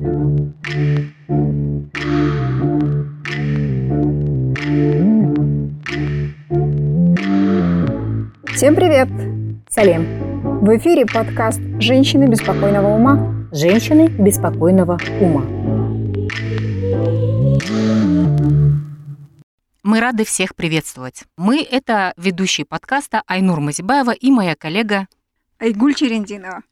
Всем привет! Салем! В эфире подкаст «Женщины беспокойного ума». Женщины беспокойного ума. Мы рады всех приветствовать. Мы – это ведущие подкаста Айнур Мазибаева и моя коллега Айгуль Черендинова.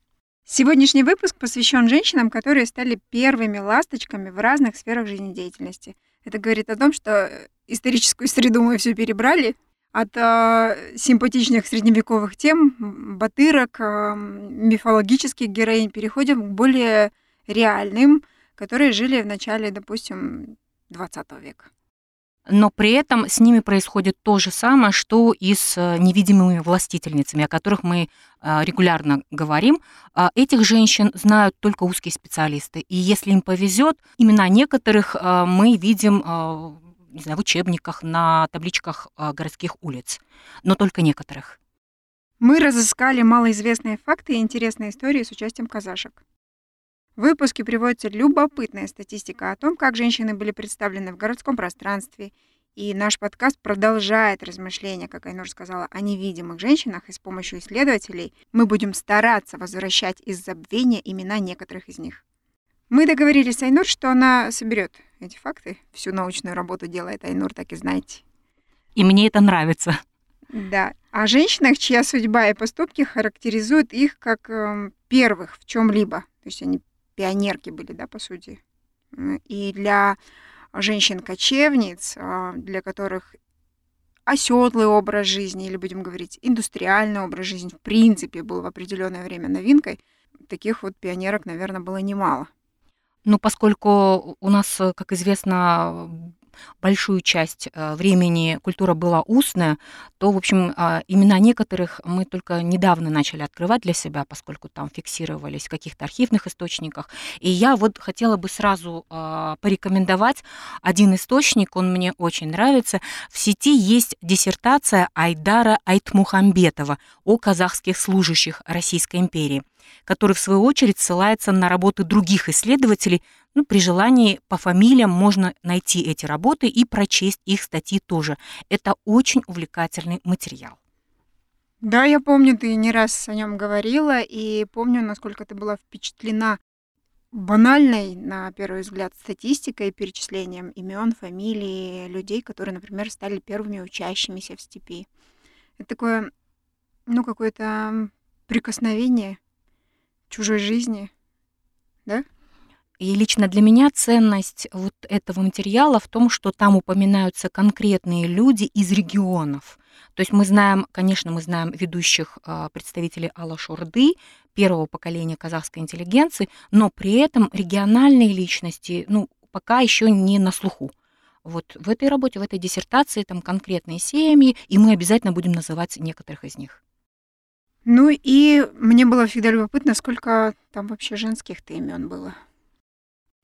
Сегодняшний выпуск посвящен женщинам, которые стали первыми ласточками в разных сферах жизнедеятельности. Это говорит о том, что историческую среду мы все перебрали, от э, симпатичных средневековых тем, батырок, э, мифологических героинь, переходим к более реальным, которые жили в начале, допустим, 20 века но при этом с ними происходит то же самое, что и с э, невидимыми властительницами, о которых мы э, регулярно говорим. А этих женщин знают только узкие специалисты. И если им повезет, имена некоторых э, мы видим не знаю, в учебниках, на табличках городских улиц, но только некоторых. Мы разыскали малоизвестные факты и интересные истории с участием казашек. В выпуске приводится любопытная статистика о том, как женщины были представлены в городском пространстве. И наш подкаст продолжает размышления, как Айнур сказала, о невидимых женщинах, и с помощью исследователей мы будем стараться возвращать из забвения имена некоторых из них. Мы договорились с Айнур, что она соберет эти факты. Всю научную работу делает Айнур, так и знаете. И мне это нравится. Да. О женщинах, чья судьба и поступки характеризуют их как э, первых в чем-либо. То есть они пионерки были, да, по сути. И для женщин-кочевниц, а, для которых оседлый образ жизни, или, будем говорить, индустриальный образ жизни, в принципе, был в определенное время новинкой, таких вот пионерок, наверное, было немало. Ну, поскольку у нас, как известно, большую часть э, времени культура была устная, то, в общем, а, имена некоторых мы только недавно начали открывать для себя, поскольку там фиксировались в каких-то архивных источниках. И я вот хотела бы сразу а, порекомендовать один источник, он мне очень нравится. В сети есть диссертация Айдара Айтмухамбетова о казахских служащих Российской империи который в свою очередь ссылается на работы других исследователей. Ну, при желании по фамилиям можно найти эти работы и прочесть их статьи тоже. Это очень увлекательный материал. Да, я помню, ты не раз о нем говорила, и помню, насколько ты была впечатлена банальной, на первый взгляд, статистикой, перечислением имен, фамилий людей, которые, например, стали первыми учащимися в степи. Это такое, ну, какое-то прикосновение чужой жизни, да? И лично для меня ценность вот этого материала в том, что там упоминаются конкретные люди из регионов. То есть мы знаем, конечно, мы знаем ведущих а, представителей Алашурды, первого поколения казахской интеллигенции, но при этом региональные личности, ну, пока еще не на слуху. Вот в этой работе, в этой диссертации там конкретные семьи, и мы обязательно будем называть некоторых из них. Ну и мне было всегда любопытно, сколько там вообще женских-то имен было.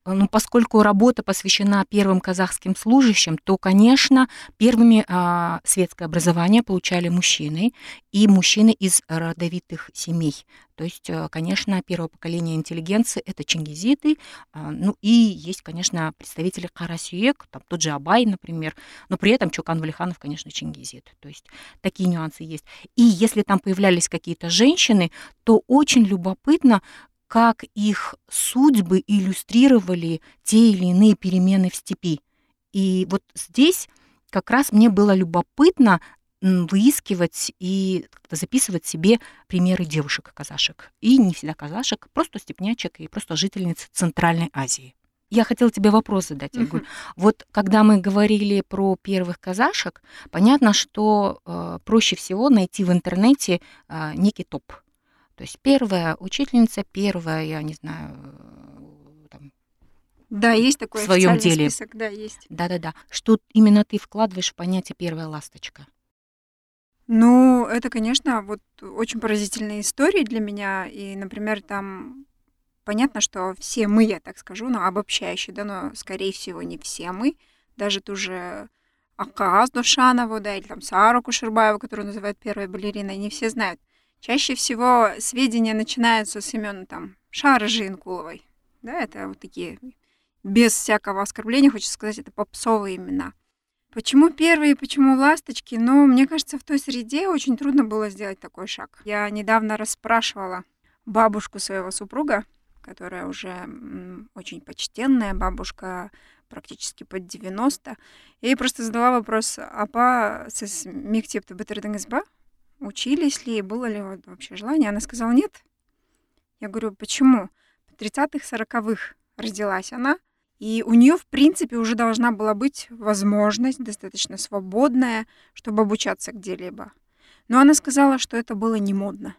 Ну, поскольку работа посвящена первым казахским служащим, то, конечно, первыми а, светское образование получали мужчины, и мужчины из родовитых семей. То есть, э, конечно, первое поколение интеллигенции – это чингизиты, а, ну и есть, конечно, представители Карасюек, там тот же Абай, например, но при этом Чукан Валиханов, конечно, чингизит. То есть такие нюансы есть. И если там появлялись какие-то женщины, то очень любопытно, как их судьбы иллюстрировали те или иные перемены в степи. И вот здесь как раз мне было любопытно выискивать и записывать себе примеры девушек-казашек. И не всегда казашек, просто степнячек и просто жительниц Центральной Азии. Я хотела тебе вопрос задать, Игорь. Uh-huh. Вот когда мы говорили про первых казашек, понятно, что э, проще всего найти в интернете э, некий топ то есть первая учительница, первая, я не знаю, там, да, есть такой в своем деле. список, да, есть. Да-да-да. Что именно ты вкладываешь в понятие первая ласточка? Ну, это, конечно, вот очень поразительные истории для меня. И, например, там понятно, что все мы, я так скажу, но обобщающе, да, но, скорее всего, не все мы. Даже ту же Аказ Душанову, да, или там Сару Кушербаеву, которую называют первой балериной, не все знают. Чаще всего сведения начинаются с имен там Шары Инкуловой. Да, это вот такие, без всякого оскорбления, хочется сказать, это попсовые имена. Почему первые, почему ласточки? Ну, мне кажется, в той среде очень трудно было сделать такой шаг. Я недавно расспрашивала бабушку своего супруга, которая уже очень почтенная бабушка, практически под 90. Я ей просто задала вопрос, апа сіз мектепті бітірдіңіз ба? Учились ли, было ли вообще желание? Она сказала, нет. Я говорю, почему? В 30-х, 40-х родилась она, и у нее, в принципе, уже должна была быть возможность достаточно свободная, чтобы обучаться где-либо. Но она сказала, что это было не модно.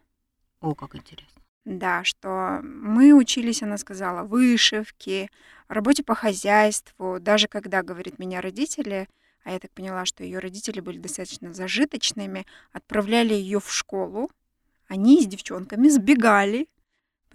О, как интересно. Да, что мы учились, она сказала, вышивке, работе по хозяйству. Даже когда, говорит, меня родители, а я так поняла, что ее родители были достаточно зажиточными, отправляли ее в школу, они с девчонками сбегали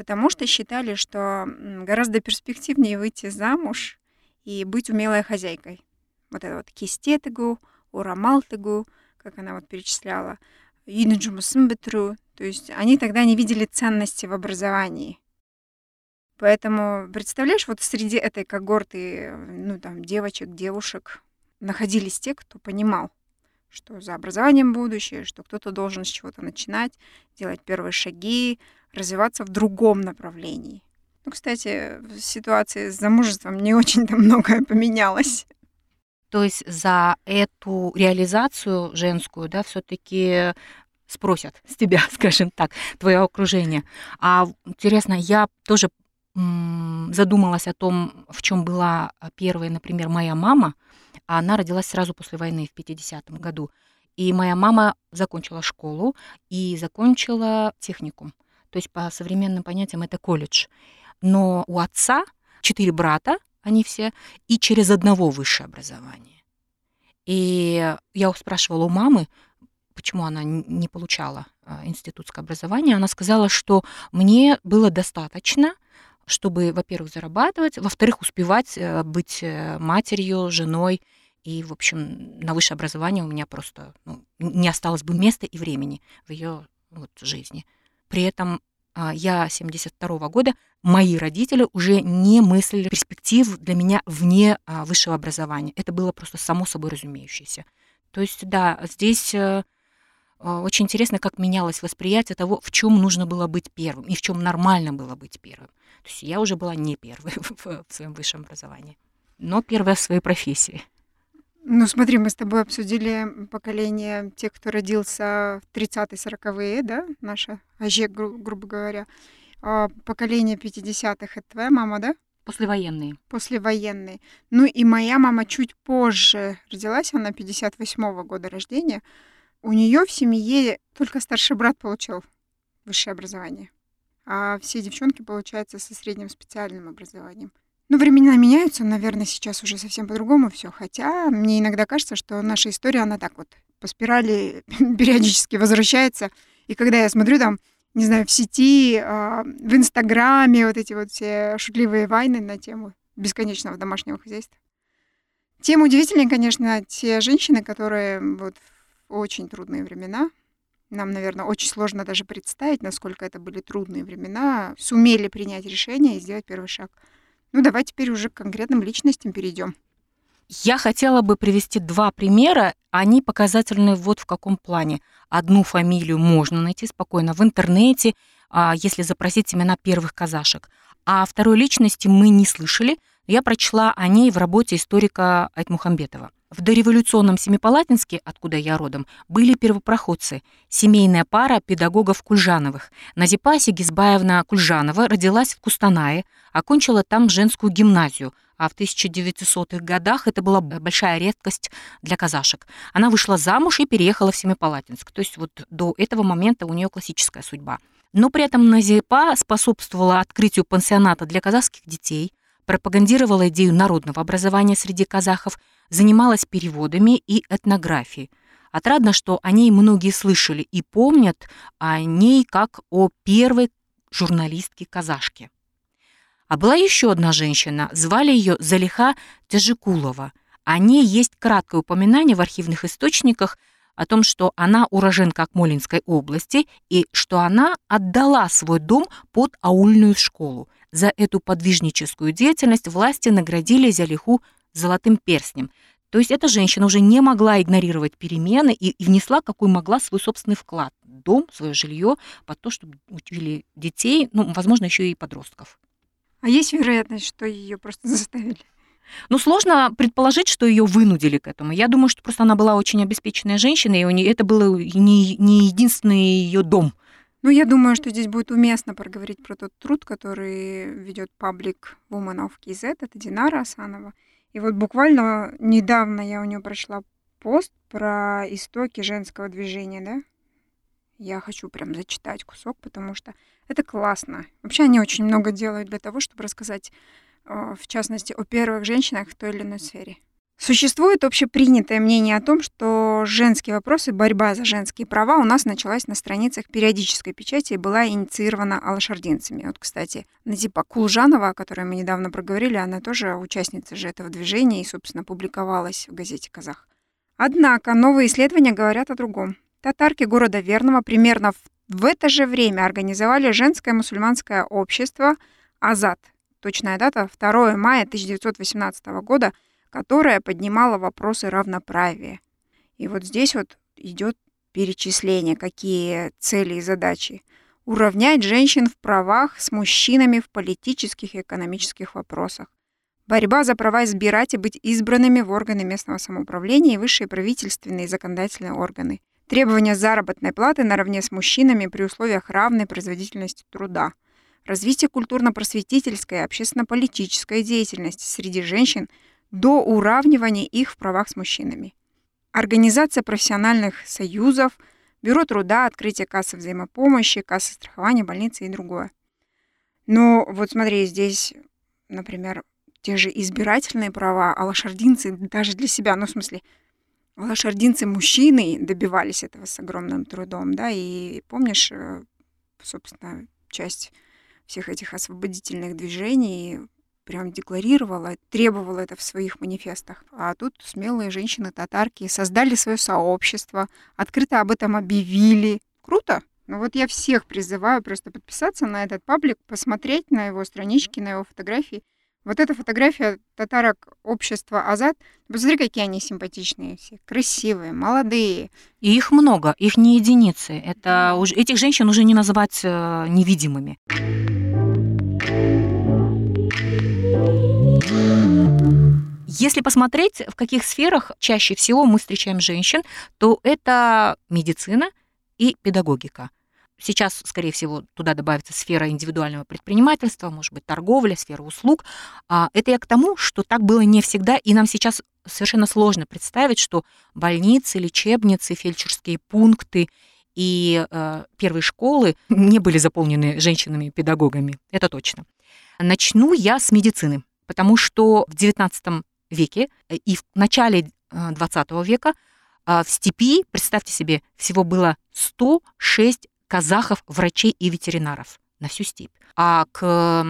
потому что считали, что гораздо перспективнее выйти замуж и быть умелой хозяйкой. Вот это вот кистетыгу, урамалтыгу, как она вот перечисляла, то есть они тогда не видели ценности в образовании. Поэтому, представляешь, вот среди этой когорты, ну, там, девочек, девушек, находились те, кто понимал, что за образованием будущее, что кто-то должен с чего-то начинать, делать первые шаги, развиваться в другом направлении. Ну, кстати, в ситуации с замужеством не очень-то многое поменялось. То есть за эту реализацию женскую, да, все-таки спросят с тебя, скажем так, твое окружение. А интересно, я тоже задумалась о том, в чем была первая, например, моя мама. А она родилась сразу после войны в 50-м году. И моя мама закончила школу и закончила техникум то есть по современным понятиям это колледж. Но у отца четыре брата, они все, и через одного высшее образование. И я спрашивала у мамы, почему она не получала а, институтское образование. Она сказала, что мне было достаточно, чтобы, во-первых, зарабатывать, во-вторых, успевать э, быть э, матерью, женой. И, в общем, на высшее образование у меня просто ну, не осталось бы места и времени в ее вот, жизни. При этом а, я 72 -го года, мои родители уже не мыслили перспектив для меня вне а, высшего образования. Это было просто само собой разумеющееся. То есть, да, здесь э, а, очень интересно, как менялось восприятие того, в чем нужно было быть первым и в чем нормально было быть первым. То есть я уже была не первой в своем высшем образовании, но первая в своей профессии. Ну, смотри, мы с тобой обсудили поколение тех, кто родился в 30-40-е, да, наша АЖЕ, гру- грубо говоря. А поколение 50-х — это твоя мама, да? Послевоенные. Послевоенные. Ну и моя мама чуть позже родилась, она 58-го года рождения. У нее в семье только старший брат получил высшее образование, а все девчонки, получается, со средним специальным образованием. Ну, времена меняются, наверное, сейчас уже совсем по-другому все. Хотя мне иногда кажется, что наша история, она так вот по спирали периодически возвращается. И когда я смотрю там, не знаю, в сети, э, в Инстаграме вот эти вот все шутливые войны на тему бесконечного домашнего хозяйства. Тем удивительнее, конечно, те женщины, которые вот в очень трудные времена, нам, наверное, очень сложно даже представить, насколько это были трудные времена, сумели принять решение и сделать первый шаг – ну, давай теперь уже к конкретным личностям перейдем. Я хотела бы привести два примера. Они показательны вот в каком плане. Одну фамилию можно найти спокойно в интернете, а, если запросить имена первых казашек. А второй личности мы не слышали. Я прочла о ней в работе историка Айтмухамбетова. В дореволюционном Семипалатинске, откуда я родом, были первопроходцы, семейная пара педагогов Кульжановых. Назипа Сигизбаевна Кульжанова родилась в Кустанае, окончила там женскую гимназию, а в 1900-х годах это была большая редкость для казашек. Она вышла замуж и переехала в Семипалатинск. То есть вот до этого момента у нее классическая судьба. Но при этом Назипа способствовала открытию пансионата для казахских детей, пропагандировала идею народного образования среди казахов, занималась переводами и этнографией. Отрадно, что о ней многие слышали и помнят о ней как о первой журналистке-казашке. А была еще одна женщина, звали ее Залиха Тяжикулова. О ней есть краткое упоминание в архивных источниках о том, что она уроженка Акмолинской области и что она отдала свой дом под аульную школу. За эту подвижническую деятельность власти наградили Зялиху золотым перстнем. То есть эта женщина уже не могла игнорировать перемены и, и внесла, какой могла, свой собственный вклад. Дом, свое жилье, под то, чтобы учили детей, ну, возможно, еще и подростков. А есть вероятность, что ее просто заставили? Ну, сложно предположить, что ее вынудили к этому. Я думаю, что просто она была очень обеспеченная женщина, и у нее, это был не, не единственный ее дом. Ну, я думаю, что здесь будет уместно проговорить про тот труд, который ведет паблик Woman of KZ, это Динара Асанова. И вот буквально недавно я у нее прочла пост про истоки женского движения, да? Я хочу прям зачитать кусок, потому что это классно. Вообще они очень много делают для того, чтобы рассказать, э, в частности, о первых женщинах в той или иной сфере. Существует общепринятое мнение о том, что женские вопросы, борьба за женские права у нас началась на страницах периодической печати и была инициирована алашардинцами. Вот, кстати, Назипа Кулжанова, о которой мы недавно проговорили, она тоже участница же этого движения и, собственно, публиковалась в газете «Казах». Однако новые исследования говорят о другом. Татарки города Верного примерно в это же время организовали женское мусульманское общество «Азат». Точная дата – 2 мая 1918 года – которая поднимала вопросы равноправия. И вот здесь вот идет перечисление, какие цели и задачи. Уравнять женщин в правах с мужчинами в политических и экономических вопросах. Борьба за права избирать и быть избранными в органы местного самоуправления и высшие правительственные и законодательные органы. Требования заработной платы наравне с мужчинами при условиях равной производительности труда. Развитие культурно-просветительской и общественно-политической деятельности среди женщин – до уравнивания их в правах с мужчинами. Организация профессиональных союзов, бюро труда, открытие кассы взаимопомощи, кассы страхования, больницы и другое. Но вот смотри, здесь, например, те же избирательные права, а лошардинцы даже для себя, ну, в смысле, лошардинцы мужчины добивались этого с огромным трудом, да, и помнишь, э, собственно, часть всех этих освободительных движений прям декларировала, требовала это в своих манифестах. А тут смелые женщины-татарки создали свое сообщество, открыто об этом объявили. Круто! Ну вот я всех призываю просто подписаться на этот паблик, посмотреть на его странички, на его фотографии. Вот эта фотография татарок общества Азат. Посмотри, какие они симпатичные все, красивые, молодые. И их много, их не единицы. Это уже, этих женщин уже не называть э, невидимыми. Если посмотреть, в каких сферах чаще всего мы встречаем женщин, то это медицина и педагогика. Сейчас, скорее всего, туда добавится сфера индивидуального предпринимательства, может быть, торговля, сфера услуг. А это я к тому, что так было не всегда, и нам сейчас совершенно сложно представить, что больницы, лечебницы, фельдшерские пункты и э, первые школы не были заполнены женщинами-педагогами. Это точно. Начну я с медицины, потому что в XIX веке э, и в начале 20 э, века а, в степи, представьте себе, всего было 106 казахов, врачей и ветеринаров на всю степь. А к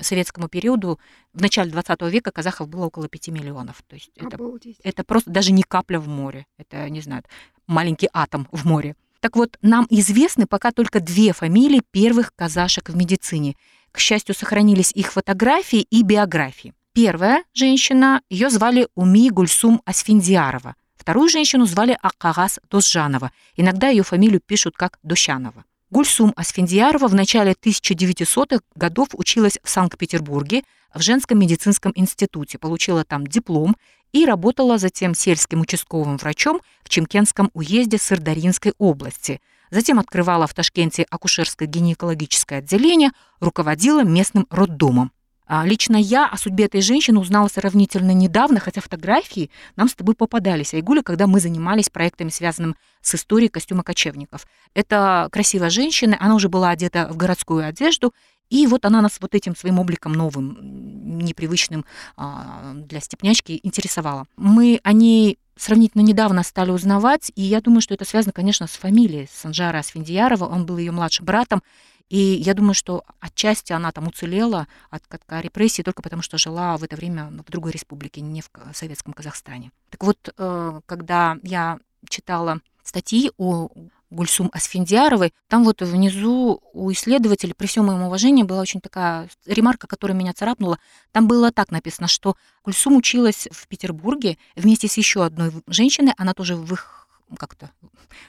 советскому периоду, в начале 20 века, казахов было около 5 миллионов. То есть это, это просто даже не капля в море. Это, не знаю, маленький атом в море. Так вот, нам известны пока только две фамилии первых казашек в медицине. К счастью, сохранились их фотографии и биографии. Первая женщина, ее звали Уми Гульсум Асфиндиарова. Вторую женщину звали Акагас Досжанова. Иногда ее фамилию пишут как Дощанова. Гульсум Асфиндиарова в начале 1900-х годов училась в Санкт-Петербурге в женском медицинском институте, получила там диплом и работала затем сельским участковым врачом в Чемкенском уезде Сырдаринской области. Затем открывала в Ташкенте акушерско-гинекологическое отделение, руководила местным роддомом. А, лично я о судьбе этой женщины узнала сравнительно недавно, хотя фотографии нам с тобой попадались, Айгуля, когда мы занимались проектами, связанными с историей костюма кочевников. Это красивая женщина, она уже была одета в городскую одежду, и вот она нас вот этим своим обликом новым, непривычным а, для степнячки интересовала. Мы о ней сравнительно недавно стали узнавать, и я думаю, что это связано, конечно, с фамилией Санжара Асфендиярова. Он был ее младшим братом, и я думаю, что отчасти она там уцелела от, от репрессий только потому, что жила в это время в другой республике, не в советском Казахстане. Так вот, э, когда я читала статьи о Гульсум Асфендиаровой, там вот внизу у исследователей, при всем моем уважении, была очень такая ремарка, которая меня царапнула. Там было так написано, что Гульсум училась в Петербурге вместе с еще одной женщиной, она тоже в их как-то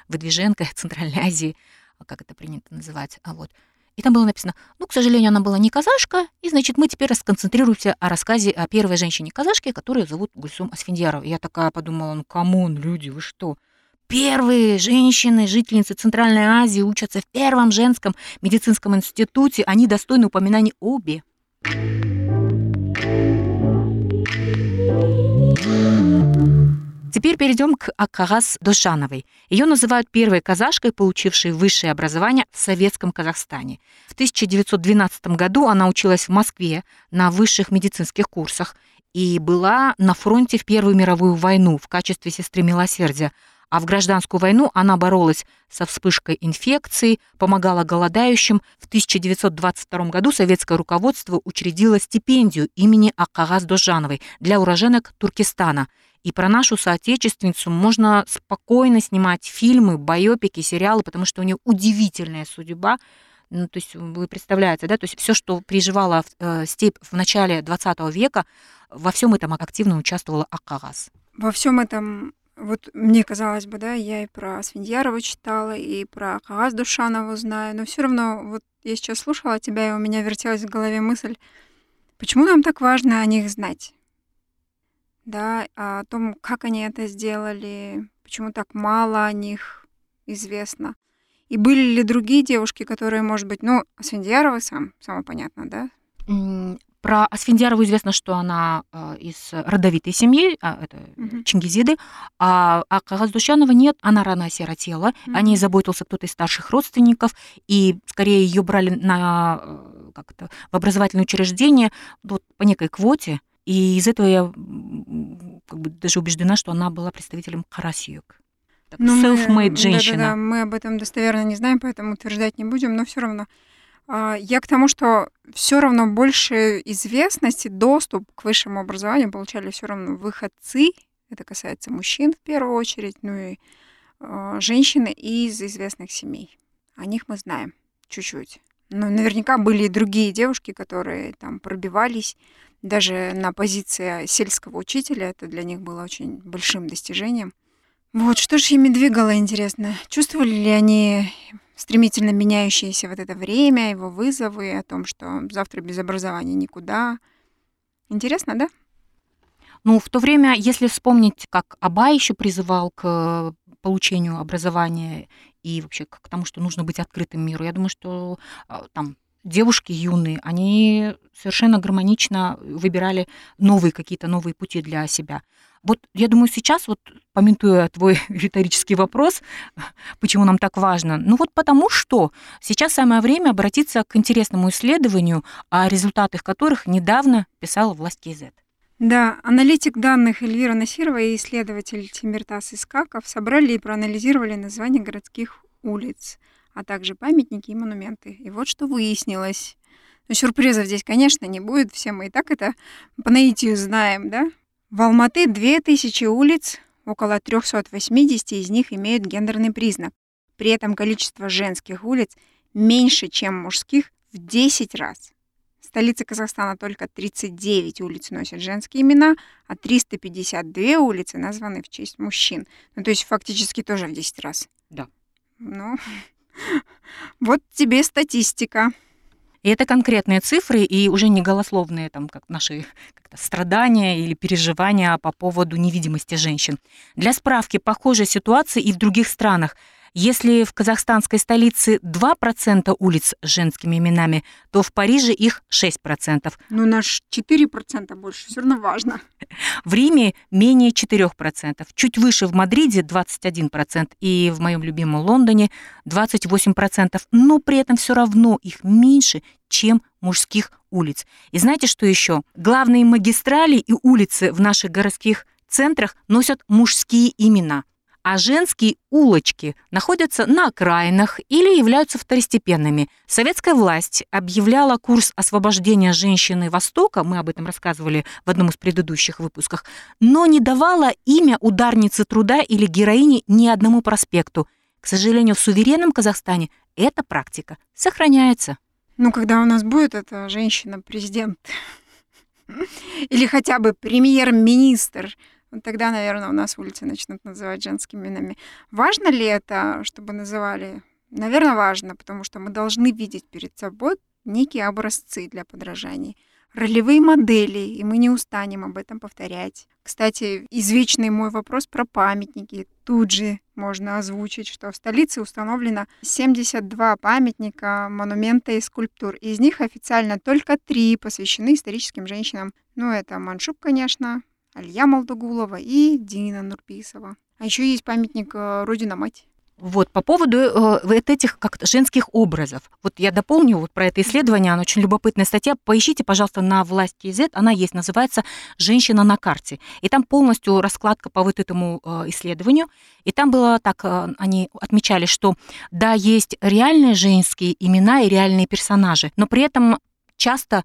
выдвиженка Центральной Азии, как это принято называть, а вот. И там было написано, ну, к сожалению, она была не казашка, и, значит, мы теперь расконцентрируемся о рассказе о первой женщине-казашке, которую зовут Гульсум Асфендиарова. Я такая подумала, ну, come on, люди, вы что? Первые женщины, жительницы Центральной Азии учатся в первом женском медицинском институте. Они достойны упоминаний обе. Теперь перейдем к Акагас Дошановой. Ее называют первой казашкой, получившей высшее образование в советском Казахстане. В 1912 году она училась в Москве на высших медицинских курсах и была на фронте в Первую мировую войну в качестве сестры милосердия, а в гражданскую войну она боролась со вспышкой инфекции, помогала голодающим. В 1922 году советское руководство учредило стипендию имени Акагаз Дожановой для уроженок Туркестана. И про нашу соотечественницу можно спокойно снимать фильмы, байопики, сериалы, потому что у нее удивительная судьба. Ну, то есть вы представляете, да, то есть все, что переживала э, степь в начале 20 века, во всем этом активно участвовала Акагаз. Во всем этом вот мне казалось бы, да, я и про Свиньярова читала, и про Кагаз Душанову знаю, но все равно вот я сейчас слушала тебя, и у меня вертелась в голове мысль, почему нам так важно о них знать? Да, о том, как они это сделали, почему так мало о них известно. И были ли другие девушки, которые, может быть, ну, Асфендиярова сам, само понятно, да? Про Асфендиарову известно, что она э, из родовитой семьи, а, это угу. Чингизиды, а, а Каздушанова нет, она рано осиротела, угу. о ней заботился кто-то из старших родственников, и скорее ее брали на, э, как это, в образовательное учреждение вот, по некой квоте, и из этого я как бы, даже убеждена, что она была представителем Карасиюк. Ну, self-made женщина. Да, да, да, мы об этом достоверно не знаем, поэтому утверждать не будем, но все равно я к тому, что все равно больше известности, доступ к высшему образованию получали все равно выходцы, это касается мужчин в первую очередь, ну и э, женщины из известных семей. О них мы знаем чуть-чуть. Но наверняка были и другие девушки, которые там пробивались даже на позиции сельского учителя. Это для них было очень большим достижением. Вот, что же ими двигало, интересно? Чувствовали ли они стремительно меняющееся вот это время, его вызовы, о том, что завтра без образования никуда. Интересно, да? Ну, в то время, если вспомнить, как Аба еще призывал к получению образования и вообще к тому, что нужно быть открытым миру, я думаю, что а, там девушки юные, они совершенно гармонично выбирали новые какие-то новые пути для себя. Вот я думаю, сейчас, вот помятуя твой риторический вопрос, почему нам так важно, ну вот потому что сейчас самое время обратиться к интересному исследованию, о результатах которых недавно писала власть КЗ. Да, аналитик данных Эльвира Насирова и исследователь Тимиртас Искаков собрали и проанализировали названия городских улиц, а также памятники и монументы. И вот что выяснилось. Но ну, сюрпризов здесь, конечно, не будет, все мы и так это по наитию знаем, да? В Алматы 2000 улиц, около 380 из них имеют гендерный признак. При этом количество женских улиц меньше, чем мужских в 10 раз. В столице Казахстана только 39 улиц носят женские имена, а 352 улицы названы в честь мужчин. Ну, то есть фактически тоже в 10 раз. Да. Ну, вот тебе статистика. И это конкретные цифры, и уже не голословные, там, как наши страдания или переживания по поводу невидимости женщин. Для справки, похожая ситуация и в других странах – если в казахстанской столице 2% улиц с женскими именами, то в Париже их 6%. Ну, наш 4% больше, все равно важно. В Риме менее 4%. Чуть выше в Мадриде 21% и в моем любимом Лондоне 28%. Но при этом все равно их меньше, чем мужских улиц. И знаете, что еще? Главные магистрали и улицы в наших городских центрах носят мужские имена а женские улочки находятся на окраинах или являются второстепенными. Советская власть объявляла курс освобождения женщины Востока, мы об этом рассказывали в одном из предыдущих выпусках, но не давала имя ударницы труда или героини ни одному проспекту. К сожалению, в суверенном Казахстане эта практика сохраняется. Ну, когда у нас будет эта женщина-президент или хотя бы премьер-министр, тогда, наверное, у нас улицы начнут называть женскими именами. Важно ли это, чтобы называли? Наверное, важно, потому что мы должны видеть перед собой некие образцы для подражаний ролевые модели, и мы не устанем об этом повторять. Кстати, извечный мой вопрос про памятники. Тут же можно озвучить, что в столице установлено 72 памятника, монумента и скульптур. Из них официально только три посвящены историческим женщинам. Ну, это Маншук, конечно, Алья Молдогулова и Дина Нурписова. А еще есть памятник э, Родина-мать. Вот, по поводу э, вот этих как женских образов. Вот я дополню вот про это исследование, она очень любопытная статья. Поищите, пожалуйста, на власти Z, она есть, называется «Женщина на карте». И там полностью раскладка по вот этому э, исследованию. И там было так, э, они отмечали, что да, есть реальные женские имена и реальные персонажи, но при этом часто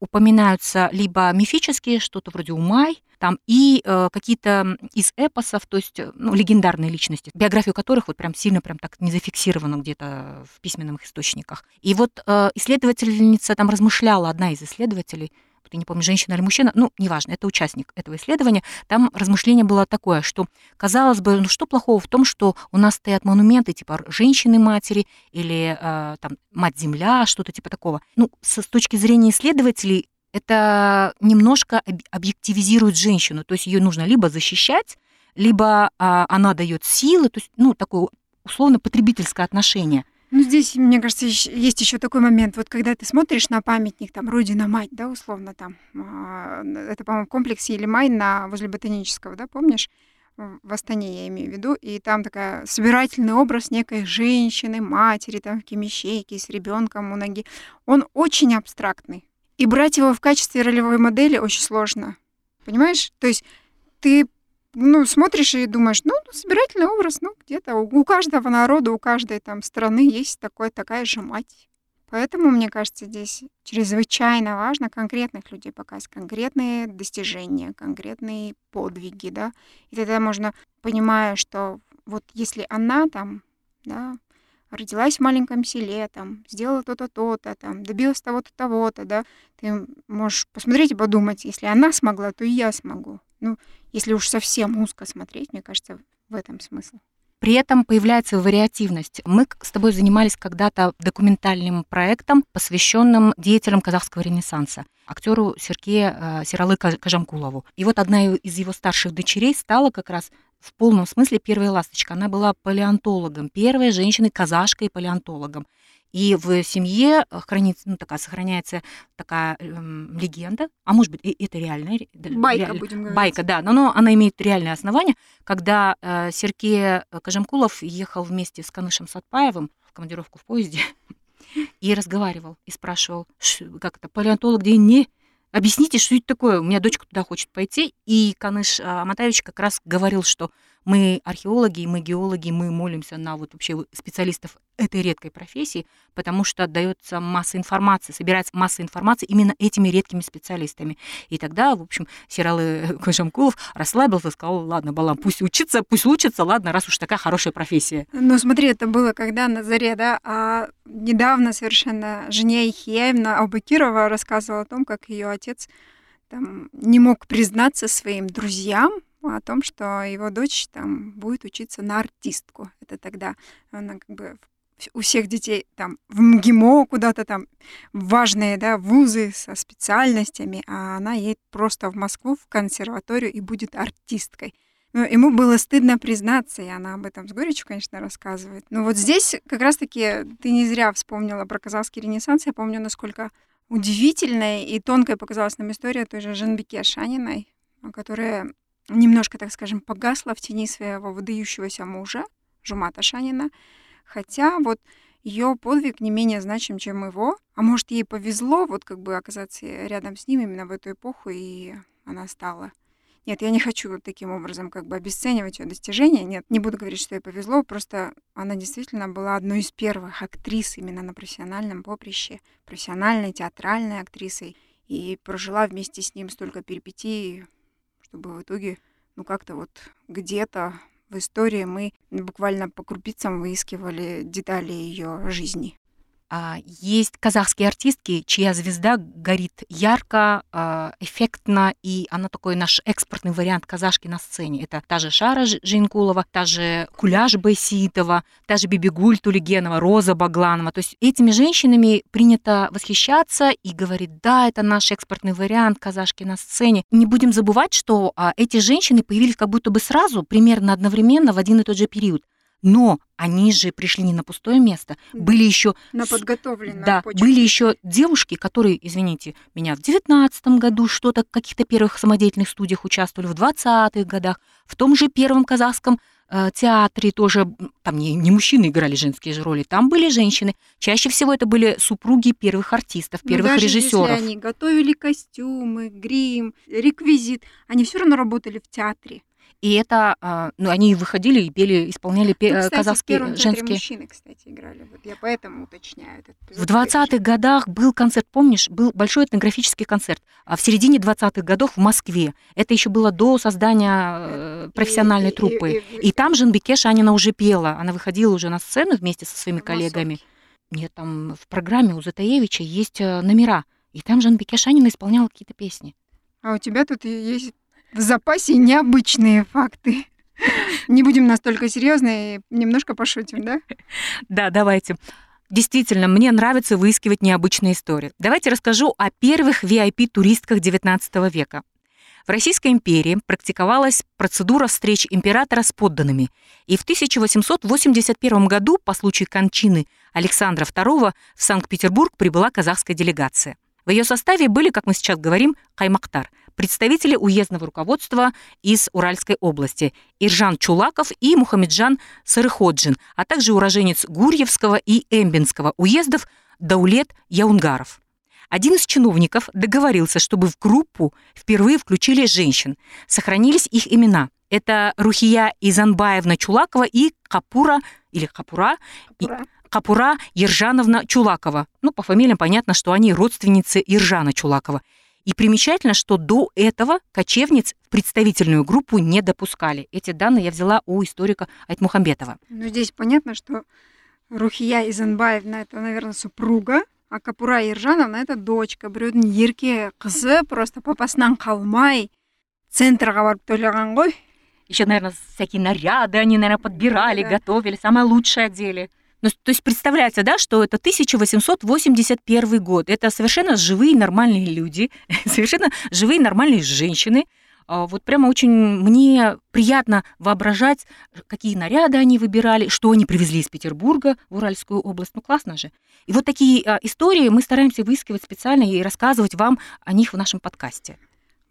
упоминаются либо мифические, что-то вроде Умай, там, и э, какие-то из эпосов, то есть э, ну, легендарные личности, биографию которых вот прям сильно прям так не зафиксировано где-то в письменных источниках. И вот э, исследовательница там размышляла, одна из исследователей, я не помню, женщина или мужчина, ну, неважно, это участник этого исследования, там размышление было такое, что, казалось бы, ну, что плохого в том, что у нас стоят монументы типа женщины-матери или э, там мать-земля, что-то типа такого. Ну, с, с точки зрения исследователей, это немножко объективизирует женщину, то есть ее нужно либо защищать, либо а, она дает силы, то есть, ну, такое условно потребительское отношение. Ну, здесь, мне кажется, есть еще такой момент, вот когда ты смотришь на памятник, там, Родина-мать, да, условно, там, а, это, по-моему, в комплексе Илимай на, возле Ботанического, да, помнишь? в Астане, я имею в виду, и там такая собирательный образ некой женщины, матери, там, в кимищейке, с ребенком у ноги. Он очень абстрактный. И брать его в качестве ролевой модели очень сложно. Понимаешь? То есть ты ну, смотришь и думаешь, ну, собирательный образ, ну, где-то у, у каждого народа, у каждой там страны есть такой, такая же мать. Поэтому, мне кажется, здесь чрезвычайно важно конкретных людей показать, конкретные достижения, конкретные подвиги, да. И тогда можно, понимая, что вот если она там, да, родилась в маленьком селе, там, сделала то-то, то-то, там, добилась того-то, того-то, да, ты можешь посмотреть и подумать, если она смогла, то и я смогу. Ну, если уж совсем узко смотреть, мне кажется, в этом смысл. При этом появляется вариативность. Мы с тобой занимались когда-то документальным проектом, посвященным деятелям казахского ренессанса, актеру Сергея э, Сералы Кажамкулову. И вот одна из его старших дочерей стала как раз в полном смысле первая ласточка. Она была палеонтологом, первой женщиной-казашкой палеонтологом. И в семье хранится, ну, такая, сохраняется такая эм, легенда, а может быть, и это реальная... Байка, реаль, будем говорить. Байка, да, но, но она имеет реальное основание, когда э, Сергей Кожемкулов ехал вместе с Канышем Сатпаевым в командировку в поезде и разговаривал, и спрашивал, как это, палеонтолог где не Объясните, что это такое? У меня дочка туда хочет пойти. И Каныш а, Аматаевич как раз говорил, что мы археологи, мы геологи, мы молимся на вот вообще специалистов этой редкой профессии, потому что отдается масса информации, собирается масса информации именно этими редкими специалистами. И тогда, в общем, Сералы Кожамкулов расслабился сказал, ладно, Балам, пусть учится, пусть учится, ладно, раз уж такая хорошая профессия. Ну, смотри, это было когда на заре, да, а недавно совершенно Женя Ихеевна Абакирова рассказывала о том, как ее отец там, не мог признаться своим друзьям, о том, что его дочь там будет учиться на артистку. Это тогда она как бы у всех детей там в МГИМО куда-то там важные да, вузы со специальностями, а она едет просто в Москву в консерваторию и будет артисткой. Но ему было стыдно признаться, и она об этом с горечью, конечно, рассказывает. Но вот здесь как раз-таки ты не зря вспомнила про казахский ренессанс. Я помню, насколько удивительной и тонкой показалась нам история той же Жанбике Шаниной, которая немножко, так скажем, погасла в тени своего выдающегося мужа, Жумата Шанина, хотя вот ее подвиг не менее значим, чем его, а может, ей повезло вот как бы оказаться рядом с ним именно в эту эпоху, и она стала. Нет, я не хочу таким образом как бы обесценивать ее достижения. Нет, не буду говорить, что ей повезло. Просто она действительно была одной из первых актрис именно на профессиональном поприще, профессиональной театральной актрисой. И прожила вместе с ним столько перипетий, чтобы в итоге, ну, как-то вот где-то в истории мы буквально по крупицам выискивали детали ее жизни. А, есть казахские артистки, чья звезда горит ярко, а, эффектно, и она такой наш экспортный вариант казашки на сцене. Это та же Шара Жинкулова, та же Куляж Байситова, та же Бибигуль Тулигенова, Роза Багланова. То есть этими женщинами принято восхищаться и говорить, да, это наш экспортный вариант казашки на сцене. Не будем забывать, что а, эти женщины появились как будто бы сразу, примерно одновременно в один и тот же период. Но они же пришли не на пустое место. Были еще... На подготовленном Да, почве. были еще девушки, которые, извините меня, в девятнадцатом году что-то, в каких-то первых самодеятельных студиях участвовали, в двадцатых годах, в том же первом казахском э, театре тоже, там не, не мужчины играли женские же роли, там были женщины. Чаще всего это были супруги первых артистов, первых Но даже режиссеров. Если они готовили костюмы, грим, реквизит, они все равно работали в театре. И это, а, ну, они выходили и пели, исполняли ну, кстати, казахские в женские. мужчины, кстати, играли. Вот я поэтому уточняю. Этот в 20-х годах был концерт, помнишь, был большой этнографический концерт. А в середине 20-х годов в Москве. Это еще было до создания э, профессиональной и, труппы. И, и, и там Жанбике Шанина уже пела. Она выходила уже на сцену вместе со своими коллегами. Высокий. Нет, там в программе у Затаевича есть э, номера. И там Жанбике Шанина исполняла какие-то песни. А у тебя тут есть в запасе необычные факты. Не будем настолько серьезные, немножко пошутим, да? Да, давайте. Действительно, мне нравится выискивать необычные истории. Давайте расскажу о первых VIP-туристках XIX века. В Российской империи практиковалась процедура встреч императора с подданными, и в 1881 году по случаю кончины Александра II в Санкт-Петербург прибыла казахская делегация. В ее составе были, как мы сейчас говорим, каймактар, представители уездного руководства из Уральской области Иржан Чулаков и Мухамеджан Сарыходжин, а также уроженец Гурьевского и Эмбинского уездов Даулет Яунгаров. Один из чиновников договорился, чтобы в группу впервые включили женщин. Сохранились их имена. Это Рухия Изанбаевна Чулакова и Капура, или Капура, Капура. Капура Ержановна Чулакова. Ну, по фамилиям понятно, что они родственницы Иржана Чулакова. И примечательно, что до этого кочевниц в представительную группу не допускали. Эти данные я взяла у историка Айтмухамбетова. Ну, здесь понятно, что Рухия Изанбаевна – это, наверное, супруга, а Капура Ержановна – это дочка. Біреудің ерке қызы просто папасынан қалмай центрға барып тойлаған ғой. Еще, наверное, всякие наряды они, наверное, подбирали, да. готовили, самое лучшее одели. Ну, то есть представляете, да, что это 1881 год. Это совершенно живые нормальные люди, совершенно живые нормальные женщины. А, вот прямо очень мне приятно воображать, какие наряды они выбирали, что они привезли из Петербурга в Уральскую область. Ну, классно же. И вот такие а, истории мы стараемся выискивать специально и рассказывать вам о них в нашем подкасте.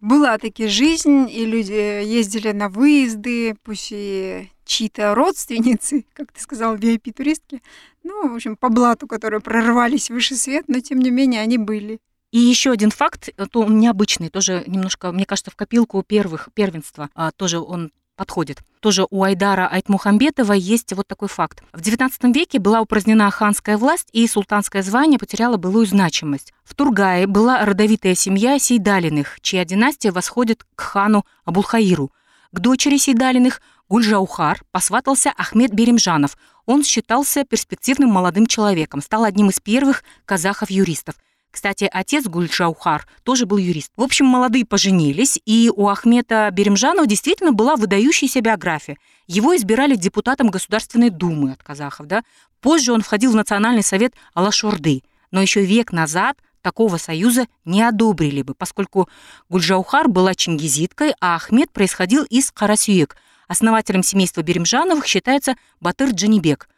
Была таки жизнь, и люди ездили на выезды, пусть и чьи-то родственницы, как ты сказал, VIP-туристки, ну, в общем, по блату, которые прорвались выше свет, но тем не менее они были. И еще один факт, э, то он необычный, тоже немножко, мне кажется, в копилку первых первенства а, тоже он подходит. Тоже у Айдара Айтмухамбетова есть вот такой факт. В XIX веке была упразднена ханская власть, и султанское звание потеряло былую значимость. В Тургае была родовитая семья Сейдалиных, чья династия восходит к хану Абулхаиру. К дочери Сейдалиных Гульжаухар посватался Ахмед Беремжанов. Он считался перспективным молодым человеком, стал одним из первых казахов-юристов. Кстати, отец Гульшаухар тоже был юрист. В общем, молодые поженились, и у Ахмета Беремжанова действительно была выдающаяся биография. Его избирали депутатом Государственной Думы от казахов. Да? Позже он входил в Национальный совет Алашорды. Но еще век назад такого союза не одобрили бы, поскольку Гульжаухар была чингизиткой, а Ахмед происходил из Карасюек – Основателем семейства Беремжановых считается Батыр Джанибек.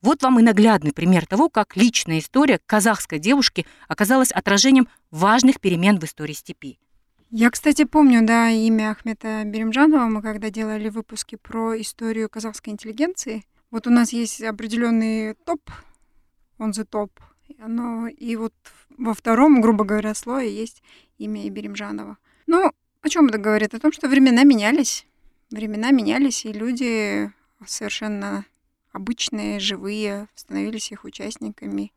Вот вам и наглядный пример того, как личная история казахской девушки оказалась отражением важных перемен в истории степи. Я, кстати, помню, да, имя Ахмета Беремжанова. Мы когда делали выпуски про историю казахской интеллигенции, вот у нас есть определенный топ, он за топ, но и вот во втором, грубо говоря, слое есть имя Беремжанова. Ну, о чем это говорит? О том, что времена менялись времена менялись, и люди совершенно обычные, живые, становились их участниками.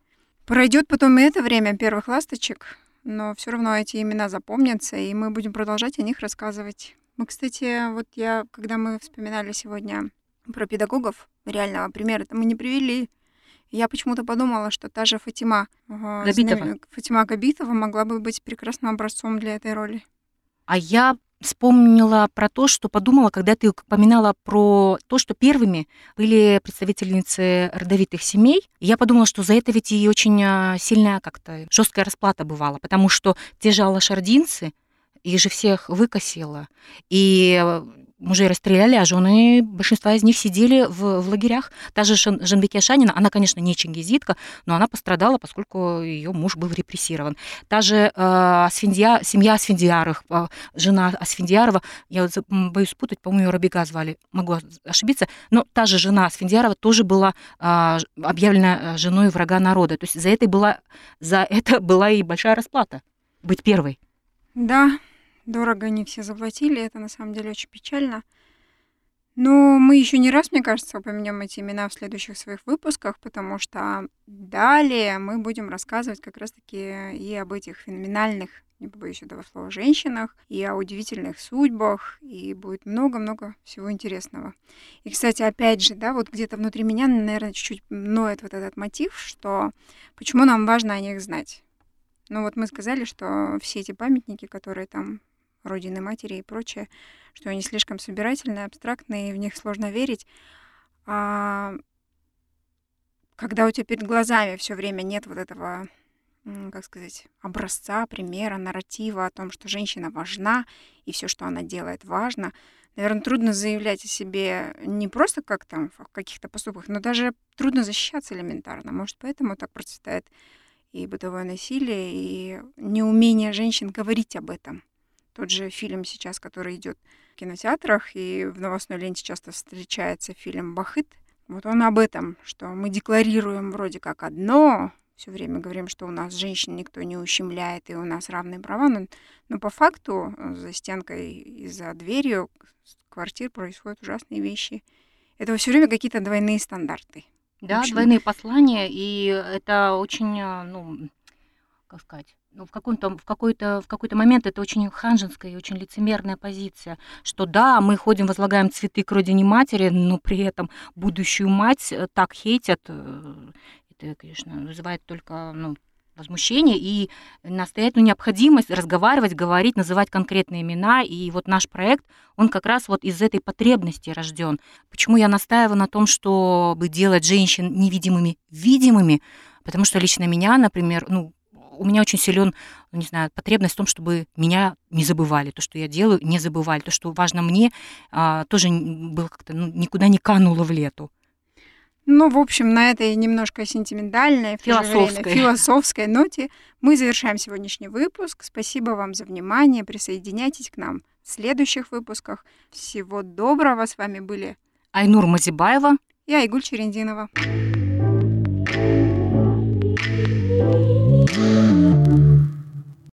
Пройдет потом и это время первых ласточек, но все равно эти имена запомнятся, и мы будем продолжать о них рассказывать. Мы, кстати, вот я, когда мы вспоминали сегодня про педагогов реального примера-то мы не привели. Я почему-то подумала, что та же Фатима э, Габитова. Фатима Габитова могла бы быть прекрасным образцом для этой роли. А я вспомнила про то, что подумала, когда ты упоминала про то, что первыми были представительницы родовитых семей. Я подумала, что за это ведь и очень а, сильная как-то жесткая расплата бывала, потому что те же алашардинцы, их же всех выкосило. И э, мужей расстреляли, а жены, большинства из них сидели в, в лагерях. Та же Шан- Жанбике Шанина, она, конечно, не чингизитка, но она пострадала, поскольку ее муж был репрессирован. Та же э, Асфендия- семья Асфендиярых, э, жена Асфендиярова, я вот боюсь спутать, по-моему, ее Рабига звали, могу ошибиться, но та же жена Асфендиярова тоже была ж- объявлена э, женой врага народа. То есть за это, была, за это была и большая расплата быть первой. Да, дорого они все заплатили, это на самом деле очень печально. Но мы еще не раз, мне кажется, упомянем эти имена в следующих своих выпусках, потому что далее мы будем рассказывать как раз-таки и об этих феноменальных, не побоюсь этого слова, женщинах, и о удивительных судьбах, и будет много-много всего интересного. И, кстати, опять же, да, вот где-то внутри меня, наверное, чуть-чуть ноет вот этот мотив, что почему нам важно о них знать. Ну вот мы сказали, что все эти памятники, которые там Родины Матери и прочее, что они слишком собирательные, абстрактные, и в них сложно верить. А когда у тебя перед глазами все время нет вот этого, как сказать, образца, примера, нарратива о том, что женщина важна, и все, что она делает, важно, наверное, трудно заявлять о себе не просто как там в каких-то поступках, но даже трудно защищаться элементарно. Может, поэтому так процветает и бытовое насилие, и неумение женщин говорить об этом. Тот же фильм сейчас, который идет в кинотеатрах, и в новостной ленте часто встречается фильм «Бахыт», вот он об этом, что мы декларируем вроде как одно, все время говорим, что у нас женщин никто не ущемляет, и у нас равные права, но, но по факту э, за стенкой и за дверью квартир происходят ужасные вещи. Это все время какие-то двойные стандарты. Да, общем- двойные послания, и это очень, а, ну, как сказать, ну, в каком-то, в какой-то, в какой-то момент это очень ханжинская и очень лицемерная позиция, что да, мы ходим, возлагаем цветы к родине матери, но при этом будущую мать э, так хейтят, э, это, конечно, вызывает только, ну, возмущение и настоятельную необходимость разговаривать, говорить, называть конкретные имена. И вот наш проект, он как раз вот из этой потребности рожден. Почему я настаиваю на том, чтобы делать женщин невидимыми видимыми? Потому что лично меня, например, ну, у меня очень силен, не знаю, потребность в том, чтобы меня не забывали, то, что я делаю, не забывали, то, что важно мне, а, тоже было как-то ну, никуда не кануло в лету. Ну, в общем, на этой немножко сентиментальной, же время Философской. философской ноте мы завершаем сегодняшний выпуск. Спасибо вам за внимание. Присоединяйтесь к нам в следующих выпусках. Всего доброго. С вами были Айнур Мазибаева, я, Игуль Черендинова. thank Mm-hmm.